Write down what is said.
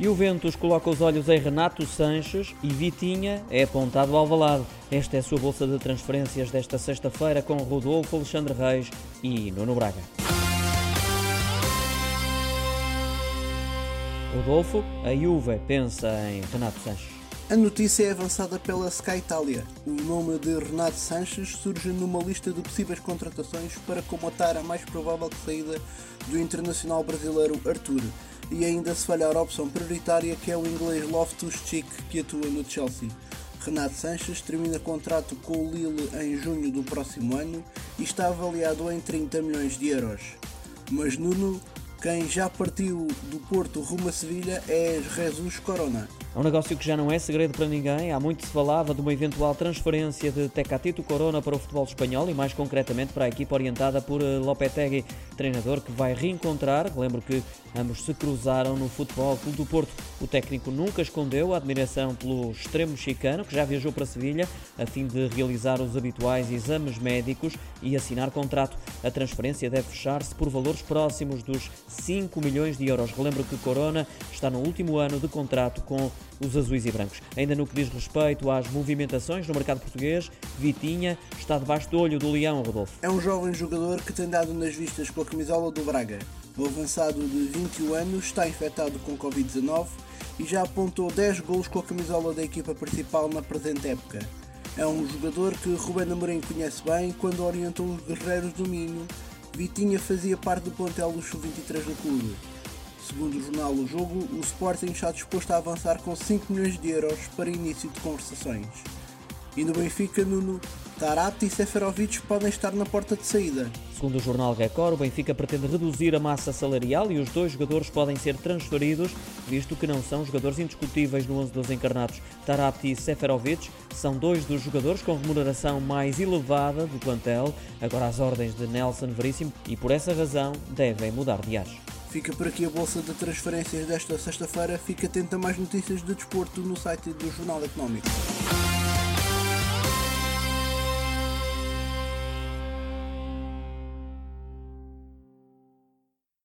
E o Ventus coloca os olhos em Renato Sanches e Vitinha é apontado ao Valado. Esta é a sua bolsa de transferências desta sexta-feira com Rodolfo Alexandre Reis e Nuno Braga. Rodolfo, a Juve pensa em Renato Sanches. A notícia é avançada pela Sky Italia. O nome de Renato Sanches surge numa lista de possíveis contratações para comatar a mais provável saída do internacional brasileiro Arthur. E ainda se falhar a opção prioritária que é o inglês Loftus-Cheek que atua no Chelsea. Renato Sanches termina contrato com o Lille em junho do próximo ano e está avaliado em 30 milhões de euros. Mas Nuno, quem já partiu do Porto rumo a Sevilha é Jesus Corona. É um negócio que já não é segredo para ninguém. Há muito se falava de uma eventual transferência de Tecatito Corona para o futebol espanhol e mais concretamente para a equipa orientada por eh, Lopetegui, treinador que vai reencontrar. Lembro que ambos se cruzaram no Futebol Clube do Porto. O técnico nunca escondeu a admiração pelo extremo mexicano, que já viajou para Sevilha a fim de realizar os habituais exames médicos e assinar contrato. A transferência deve fechar-se por valores próximos dos 5 milhões de euros. Relembro que Corona está no último ano de contrato com os azuis e brancos. Ainda no que diz respeito às movimentações no mercado português, Vitinha está debaixo do olho do Leão, Rodolfo. É um jovem jogador que tem dado nas vistas com a camisola do Braga. O avançado de 21 anos está infectado com Covid-19 e já apontou 10 gols com a camisola da equipa principal na presente época. É um jogador que Rubén Amorim conhece bem quando orientou os guerreiros do Minho. Vitinha fazia parte do plantel do Sub-23 do clube. Segundo o jornal O Jogo, o Sporting está disposto a avançar com 5 milhões de euros para início de conversações. E no Benfica, Nuno, Tarapti e Seferovic podem estar na porta de saída. Segundo o jornal Record, o Benfica pretende reduzir a massa salarial e os dois jogadores podem ser transferidos, visto que não são jogadores indiscutíveis no 11 dos encarnados. Tarapti e Seferovic são dois dos jogadores com remuneração mais elevada do plantel, agora às ordens de Nelson Veríssimo, e por essa razão devem mudar de ares. Fica por aqui a bolsa de transferências desta sexta-feira. Fique atento a mais notícias de desporto no site do Jornal Económico.